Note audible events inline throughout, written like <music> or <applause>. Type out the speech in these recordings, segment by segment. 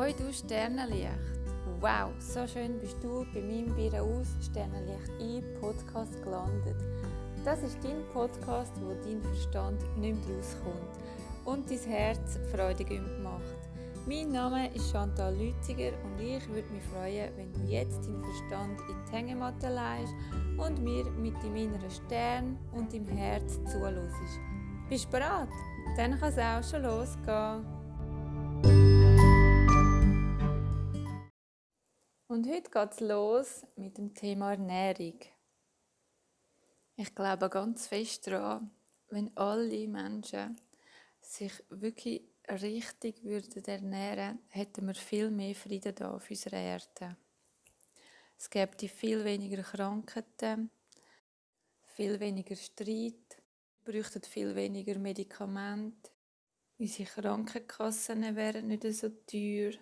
Hoi du Sternenlicht! Wow, so schön bist du bei meinem Bier aus Sternenlicht ein Podcast gelandet. Das ist dein Podcast, wo dein Verstand nicht mehr rauskommt und dein Herz freudig macht. Mein Name ist Chantal Lütziger und ich würde mich freuen, wenn du jetzt deinen Verstand in die Hängematte leist und mir mit deinem inneren Stern und deinem Herz zuhörst. Bist du bereit? Dann kann es auch schon losgehen. Und heute geht es los mit dem Thema Ernährung. Ich glaube ganz fest daran, wenn alle Menschen sich wirklich richtig würden ernähren, hätten wir viel mehr Frieden da auf unserer Erde. Es gäbe viel weniger Krankheiten, viel weniger Streit, bräuchten viel weniger Medikamente, unsere Krankenkassen wären nicht so teuer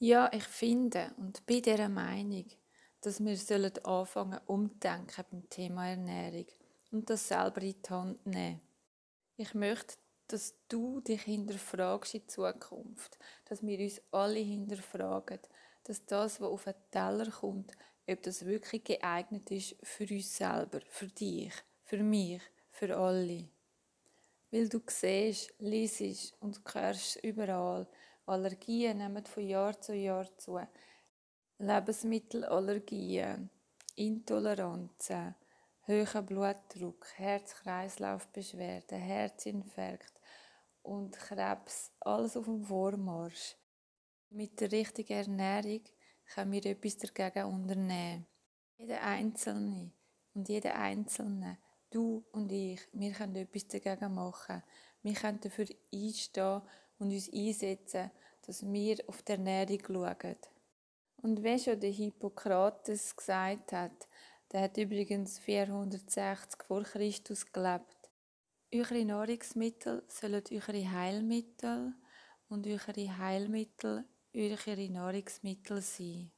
ja, ich finde und bin dieser Meinung, dass wir sollen anfangen umdenken beim Thema Ernährung und das selber in die Hand nehmen. Ich möchte, dass du dich hinterfragst in Zukunft, dass wir uns alle hinterfragen, dass das, was auf den Teller kommt, ob das wirklich geeignet ist für uns selber, für dich, für mich, für alle. Weil du siehst, liest und hörst überall, Allergien nehmen von Jahr zu Jahr zu. Lebensmittelallergien, Intoleranzen, hoher Blutdruck, Herz-Kreislauf-Beschwerden, Herzinfarkt und Krebs, alles auf dem Vormarsch. Mit der richtigen Ernährung können wir etwas dagegen unternehmen. Jeder Einzelne und jeder Einzelne, du und ich, wir können etwas dagegen machen. Wir können dafür einstehen und uns einsetzen, dass wir auf die Ernährung schauen. Und wie schon der Hippokrates gesagt hat, der hat übrigens 460 vor Christus gelebt. Eure Nahrungsmittel sollen eure Heilmittel und eure Heilmittel eure Nahrungsmittel sein.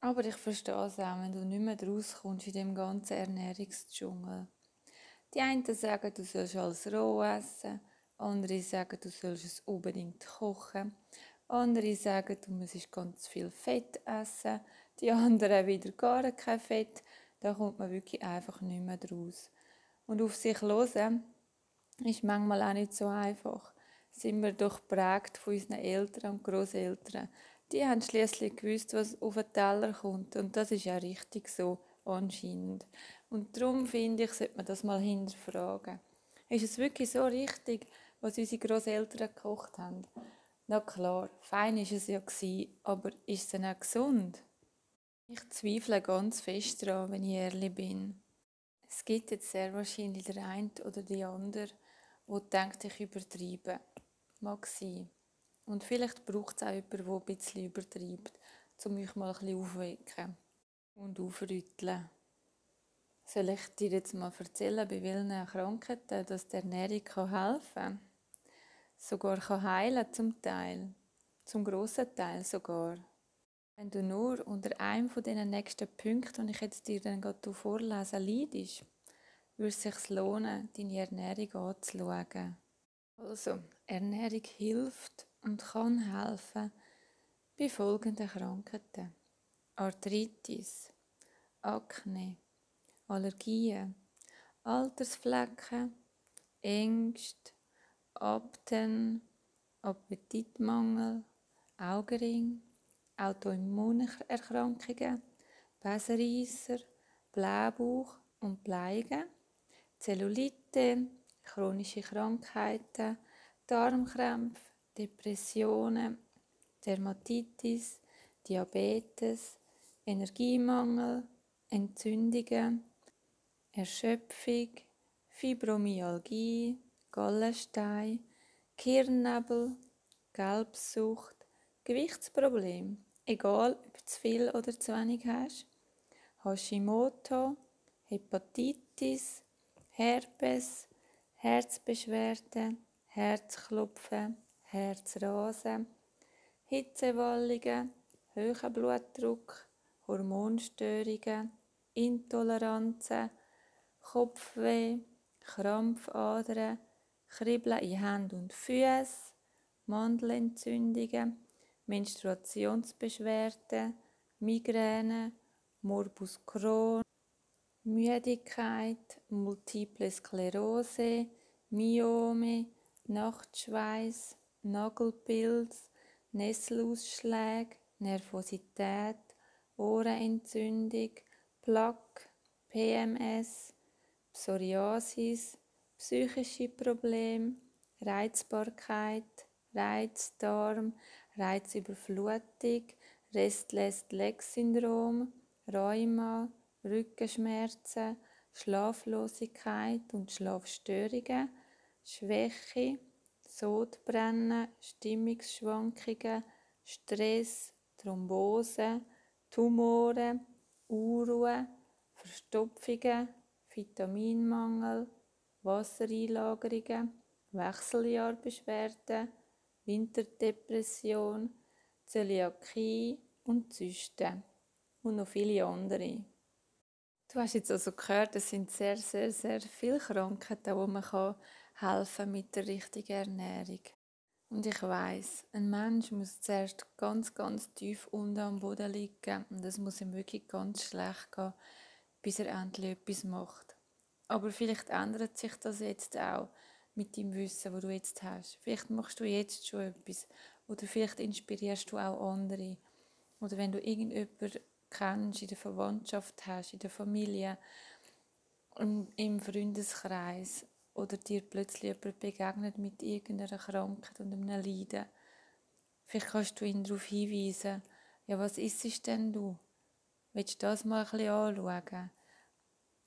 Aber ich verstehe es auch, wenn du nicht mehr rauskommst in dem ganzen Ernährungsdschungel. Die einen sagen, du sollst alles roh essen, andere sagen, du sollst es unbedingt kochen. Andere sagen, du musst ganz viel Fett essen. Die anderen wieder gar kein Fett. Da kommt man wirklich einfach nicht mehr draus. Und auf sich hören ist manchmal auch nicht so einfach. Sind wir doch prägt von unseren Eltern und Großeltern. Die haben schließlich gewusst, was auf den Teller kommt. Und das ist ja richtig so, anscheinend. Und darum finde ich, sollte man das mal hinterfragen. Ist es wirklich so richtig, was unsere Großeltern gekocht haben. Na klar, fein ist es ja aber ist es denn auch gesund? Ich zweifle ganz fest daran, wenn ich ehrlich bin. Es gibt jetzt sehr wahrscheinlich der eine oder die andere, wo denkt, ich übertreibe. Mag sein. Und vielleicht braucht es auch jemanden, der ein bisschen übertreibt, um mich mal ein bisschen aufwecken und aufrütteln. Soll ich dir jetzt mal erzählen, bei welchen Krankheiten dass die Ernährung helfen kann? Sogar kann heilen zum Teil, zum grossen Teil sogar. Wenn du nur unter einem von diesen nächsten Punkten, die ich jetzt dir dann gerade vorlese, leidest, würde es sich lohnen, deine Ernährung anzuschauen. Also, Ernährung hilft und kann helfen bei folgenden Krankheiten. Arthritis, Akne, Allergien, Altersflecken, Ängste, Abten, Appetitmangel, Augenring, Autoimmunerkrankungen, Besenreisser, Blähbauch und Bleigen, Zellulite, chronische Krankheiten, Darmkrämpfe, Depressionen, Dermatitis, Diabetes, Energiemangel, Entzündungen, Erschöpfung, Fibromyalgie, Gallenstein, Kirnnebel, Gelbsucht, Gewichtsproblem, egal ob du zu viel oder zu wenig hast, Hashimoto, Hepatitis, Herpes, Herzbeschwerden, Herzklopfen, Herzrasen, Hitzewallungen, hoher Blutdruck, Hormonstörungen, Intoleranzen, Kopfweh, Krampfadern, Kribbeln in Händen und Füßen, Mandelentzündungen, Menstruationsbeschwerden, Migräne, Morbus Crohn, Müdigkeit, Multiple Sklerose, Myome, Nachtschweiß, Nagelpilz, Nesselausschläge, Nervosität, Ohrenentzündung, Plaque, PMS, Psoriasis, psychische Probleme, Reizbarkeit, Reizdarm, Reizüberflutung, Restless-Leg-Syndrom, Rheuma, Rückenschmerzen, Schlaflosigkeit und Schlafstörungen, Schwäche, Sodbrennen, Stimmungsschwankungen, Stress, Thrombose, Tumore, Unruhe, Verstopfungen, Vitaminmangel, Wassereinlagerungen, Wechseljahrbeschwerden, Winterdepression, Zöliakie und Zysten und noch viele andere. Du hast jetzt also gehört, es sind sehr, sehr, sehr viele Krankheiten, wo man kann helfen mit der richtigen Ernährung. Und ich weiß, ein Mensch muss zuerst ganz, ganz tief unten am Boden liegen und es muss ihm wirklich ganz schlecht gehen, bis er endlich etwas macht. Aber vielleicht ändert sich das jetzt auch mit dem Wissen, wo du jetzt hast. Vielleicht machst du jetzt schon etwas oder vielleicht inspirierst du auch andere. Oder wenn du irgendjemanden kennst, in der Verwandtschaft hast, in der Familie, im Freundeskreis oder dir plötzlich jemand begegnet mit irgendeiner Krankheit und einem Leiden. Vielleicht kannst du ihn darauf hinweisen, ja, was ist es denn du? Willst du das mal ein bisschen anschauen?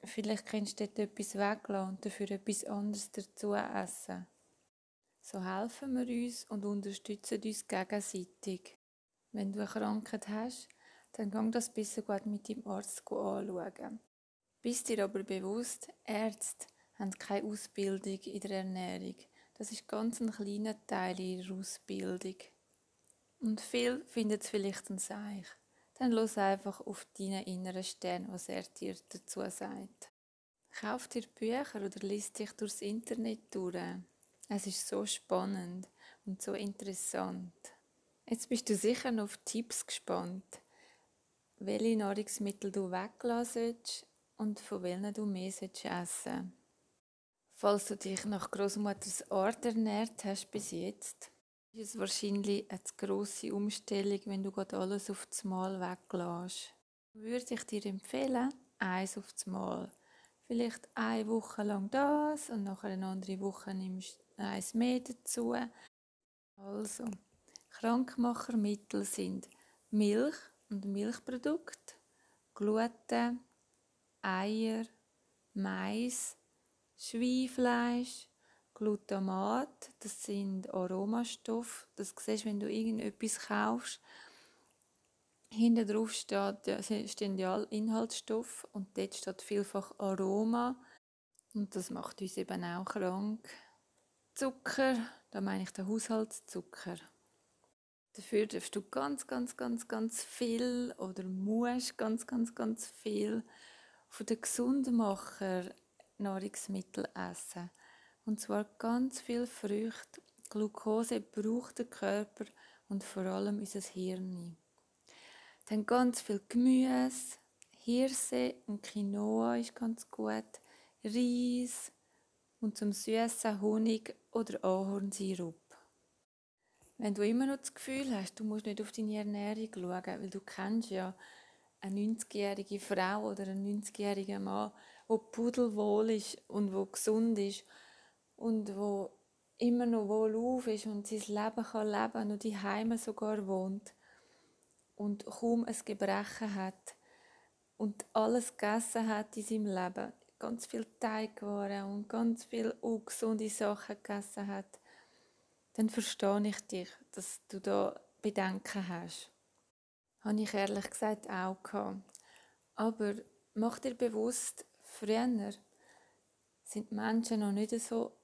Vielleicht kannst du dort etwas weglassen und dafür etwas anderes dazu essen. So helfen wir uns und unterstützen uns gegenseitig. Wenn du eine Krankheit hast, dann gang das besser gut mit deinem Arzt anschauen. Bist dir aber bewusst, Ärzte haben keine Ausbildung in der Ernährung. Das ist ganz ein kleiner Teil ihrer Ausbildung. Und viel findet es vielleicht ein Seich. Dann los einfach auf deinen inneren Stern, was er dir dazu sagt. Kauf dir Bücher oder liest dich durchs Internet durch. Es ist so spannend und so interessant. Jetzt bist du sicher noch auf Tipps gespannt, welche Nahrungsmittel du weglassen und von welchen du mehr essen Falls du dich nach Großmutters Art ernährt hast bis jetzt, ist es wahrscheinlich eine grosse Umstellung, wenn du gerade alles auf das Mal weglässt. Würde ich dir empfehlen, eins auf das Mal. Vielleicht eine Woche lang das und nachher eine andere Woche nimmst du eins mehr dazu. Also, Krankmachermittel sind Milch und Milchprodukte, Gluten, Eier, Mais, Schweinfleisch, Glutamat, das sind Aromastoffe. Das siehst du, wenn du irgendetwas kaufst. Hinten drauf steht, stehen ja Inhaltsstoffe und dort steht vielfach Aroma. Und das macht uns eben auch krank. Zucker, da meine ich den Haushaltszucker. Dafür darfst du ganz, ganz, ganz, ganz viel oder musst ganz, ganz, ganz viel von den Gesundmacher Nahrungsmittel essen. Und zwar ganz viel Früchte. Glucose braucht der Körper und vor allem unser Hirn. Dann ganz viel Gemüse, Hirse und Quinoa ist ganz gut, Reis und zum süßen Honig oder Ahornsirup. Wenn du immer noch das Gefühl hast, du musst nicht auf deine Ernährung schauen, weil du kennst ja eine 90-jährige Frau oder einen 90-jährigen Mann, der pudelwohl ist und wo gesund ist und wo immer noch wohl auf ist und sein Leben kann leben und die Heime sogar wohnt und kaum ein Gebrechen hat und alles gegessen hat in seinem Leben, ganz viel Teigwaren und ganz viel ungesunde Sachen gegessen hat, dann verstehe ich dich, dass du da Bedenken hast. Habe ich ehrlich gesagt auch gehabt. Aber mach dir bewusst, früher sind Menschen noch nicht so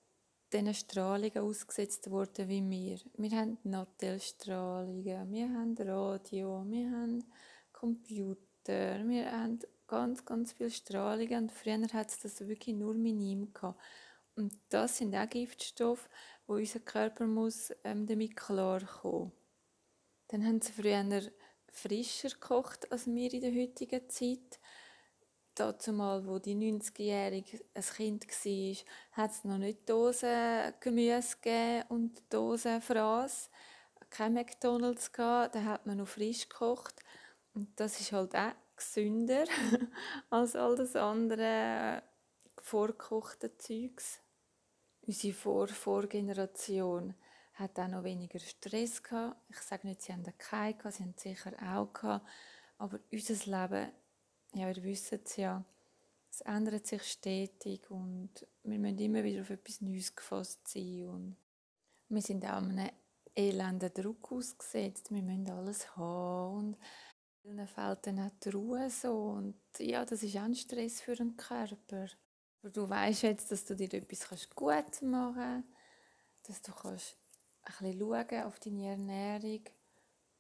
diesen Strahlungen ausgesetzt worden wie wir. Wir haben Nattelstrahlungen, wir haben Radio, wir haben Computer, wir haben ganz, ganz viele Strahlungen und früher hat es das wirklich nur minim gehabt. Und das sind auch Giftstoffe, wo unser Körper muss ähm, damit klarkommen. Dann haben sie früher frischer gekocht als wir in der heutigen Zeit. Dazu mal, wo die 90-Jährige ein Kind war, hat es noch nicht Dosen Gemüse und Dosen Fraß. Kein McDonalds gehabt, da hat man noch frisch gekocht. Und das ist halt auch gesünder <laughs> als all das andere vorgekochte Zeugs. Unsere Vor Vorgeneration hat auch noch weniger Stress gehabt. Ich sage nicht, sie haben keinen gehabt, sie haben sicher auch gehabt. Aber unser Leben, ja, wir wissen es ja, es ändert sich stetig und wir müssen immer wieder auf etwas Neues gefasst sein. Und wir sind auch einem elenden Druck ausgesetzt. Wir müssen alles haben und dann fehlt dann auch die Ruhe so. Und ja, das ist auch ein Stress für den Körper. Aber du weißt jetzt, dass du dir etwas gut machen kannst, dass du kannst ein bisschen schauen auf deine Ernährung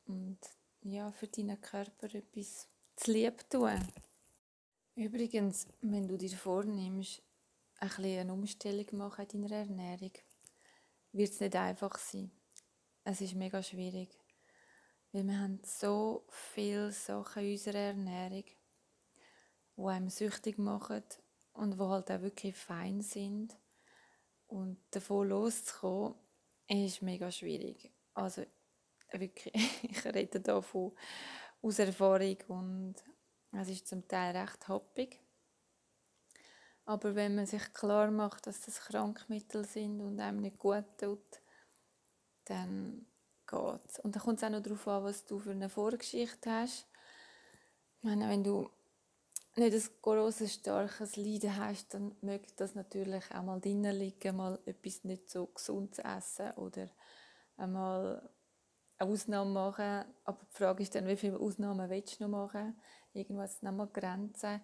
und ja, für deinen Körper etwas zu lieb tun. Übrigens, wenn du dir vornimmst, ein eine Umstellung machen in deiner Ernährung, wird es nicht einfach sein. Es ist mega schwierig. Weil wir haben so viele Sachen in unserer Ernährung, die einem süchtig machen und die halt auch wirklich fein sind. Und davon loszukommen, ist mega schwierig. Also wirklich, <laughs> ich rede da von aus Erfahrung und es ist zum Teil recht happig. Aber wenn man sich klar macht, dass das Krankmittel sind und einem nicht gut tut, dann geht Und dann kommt es auch noch darauf an, was du für eine Vorgeschichte hast. Ich meine, wenn du nicht ein großes, starkes Leiden hast, dann möchte das natürlich auch mal drinnen liegen, mal etwas nicht so gesund zu essen oder einmal eine Ausnahme machen. Aber die Frage ist dann, wie viele Ausnahmen willst du noch machen? Irgendwas noch mal Grenzen.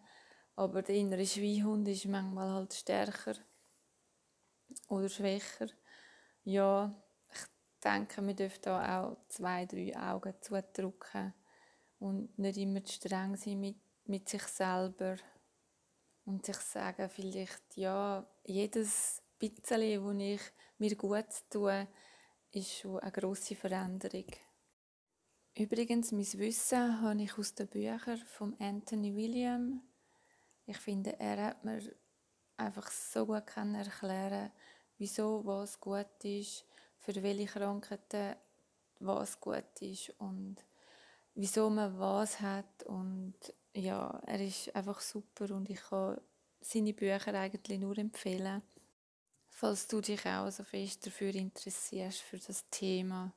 Aber der innere Schweinhund ist manchmal halt stärker oder schwächer. Ja, ich denke, wir dürfen da auch zwei, drei Augen zudrücken und nicht immer zu streng sein mit mit sich selber und sich sagen, vielleicht, ja, jedes bisschen, wo ich mir gut tue, ist schon eine grosse Veränderung. Übrigens, mein Wissen habe ich aus den Büchern von Anthony William. Ich finde, er hat mir einfach so gut erklären wieso was gut ist, für welche Krankheiten was gut ist und wieso man was hat und ja, er ist einfach super und ich kann seine Bücher eigentlich nur empfehlen, falls du dich auch so fest dafür interessierst, für das Thema,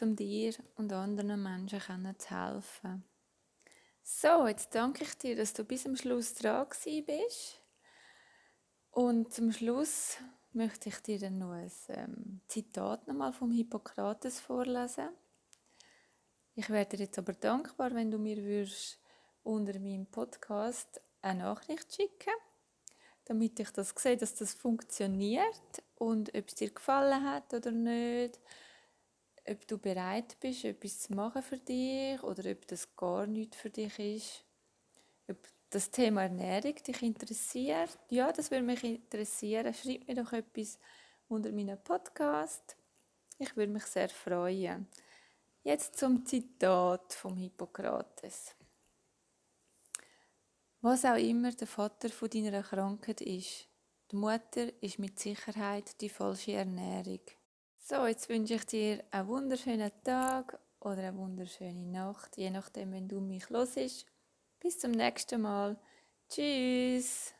um dir und anderen Menschen zu helfen. So, jetzt danke ich dir, dass du bis zum Schluss dran bist. Und zum Schluss möchte ich dir dann noch ein ähm, Zitat nochmal vom Hippokrates vorlesen. Ich wäre dir jetzt aber dankbar, wenn du mir würdest unter meinem Podcast eine Nachricht schicken, damit ich das sehe, dass das funktioniert und ob es dir gefallen hat oder nicht, ob du bereit bist, etwas zu machen für dich oder ob das gar nicht für dich ist, ob das Thema Ernährung dich interessiert. Ja, das würde mich interessieren. Schreib mir doch etwas unter meinem Podcast. Ich würde mich sehr freuen. Jetzt zum Zitat vom Hippokrates. Was auch immer der Vater von deiner Krankheit ist, die Mutter ist mit Sicherheit die falsche Ernährung. So, jetzt wünsche ich dir einen wunderschönen Tag oder eine wunderschöne Nacht, je nachdem, wenn du mich los Bis zum nächsten Mal. Tschüss.